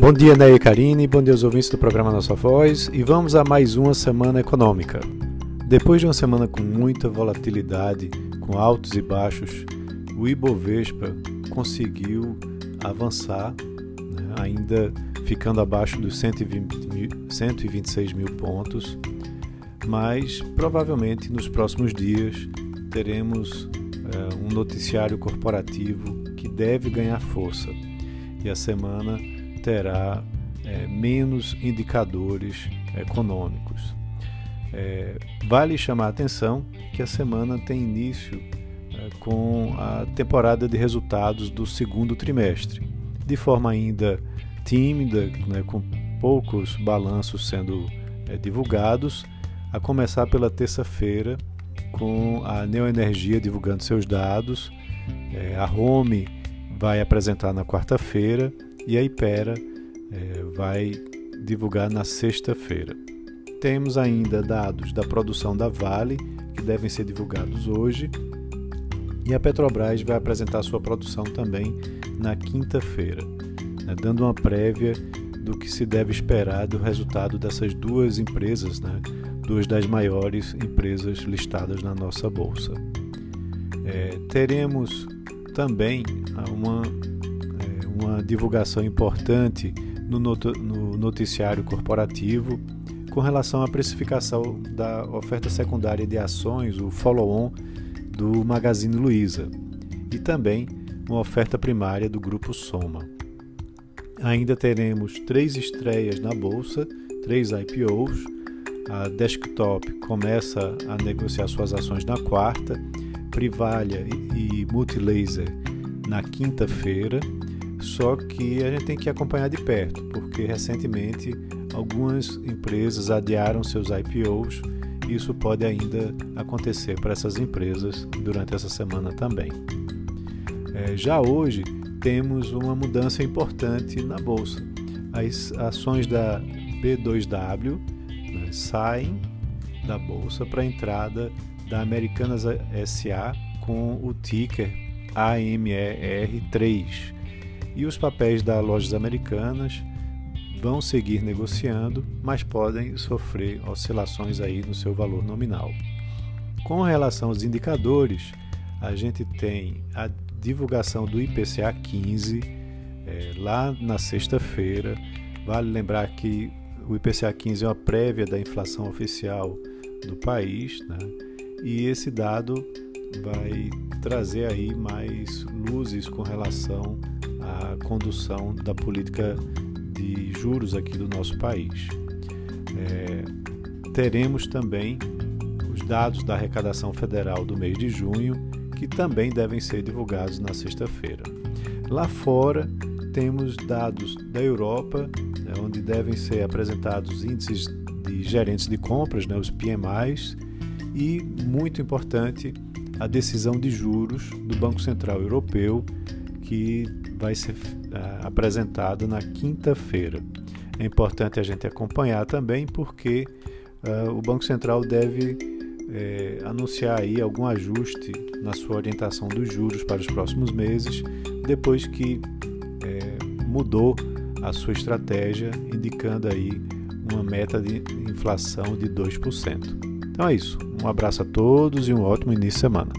Bom dia, Ney e Karine, bom dia aos ouvintes do programa Nossa Voz. E vamos a mais uma semana econômica. Depois de uma semana com muita volatilidade, com altos e baixos, o Ibovespa conseguiu avançar, né, ainda ficando abaixo dos 120 mil, 126 mil pontos, mas provavelmente nos próximos dias teremos é, um noticiário corporativo que deve ganhar força. E a semana terá é, menos indicadores econômicos. É, vale chamar a atenção que a semana tem início é, com a temporada de resultados do segundo trimestre, de forma ainda tímida, né, com poucos balanços sendo é, divulgados, a começar pela terça-feira com a Neoenergia divulgando seus dados, é, a Home vai apresentar na quarta-feira e a Ipera é, vai divulgar na sexta-feira. Temos ainda dados da produção da Vale, que devem ser divulgados hoje, e a Petrobras vai apresentar sua produção também na quinta-feira, né, dando uma prévia do que se deve esperar do resultado dessas duas empresas, né, duas das maiores empresas listadas na nossa bolsa. É, teremos também uma divulgação importante no, noticiário corporativo com relação à precificação da oferta secundária de ações, o follow-on do Magazine Luiza, e também uma oferta primária do Grupo Soma. Ainda teremos três estreias na bolsa, três IPOs. A Desktop começa a negociar suas ações na quarta, Privalha e Multilaser na quinta-feira só que a gente tem que acompanhar de perto, porque recentemente algumas empresas adiaram seus IPOs e isso pode ainda acontecer para essas empresas durante essa semana também. É, já hoje temos uma mudança importante na bolsa. As ações da B2W né, saem da bolsa para a entrada da Americanas SA com o ticker AMER3 e os papéis das lojas americanas vão seguir negociando, mas podem sofrer oscilações aí no seu valor nominal. Com relação aos indicadores, a gente tem a divulgação do IPCA 15 é, lá na sexta-feira. Vale lembrar que o IPCA 15 é uma prévia da inflação oficial do país, né? e esse dado vai trazer aí mais luzes com relação a condução da política de juros aqui do nosso país. É, teremos também os dados da arrecadação federal do mês de junho, que também devem ser divulgados na sexta-feira. Lá fora, temos dados da Europa, né, onde devem ser apresentados índices de gerentes de compras, né, os PMIs, e, muito importante, a decisão de juros do Banco Central Europeu, que vai ser uh, apresentado na quinta-feira. É importante a gente acompanhar também, porque uh, o Banco Central deve eh, anunciar aí algum ajuste na sua orientação dos juros para os próximos meses, depois que mudou a sua estratégia, indicando aí uma meta de inflação de 2%. Então é isso. Um abraço a todos e um ótimo início de semana.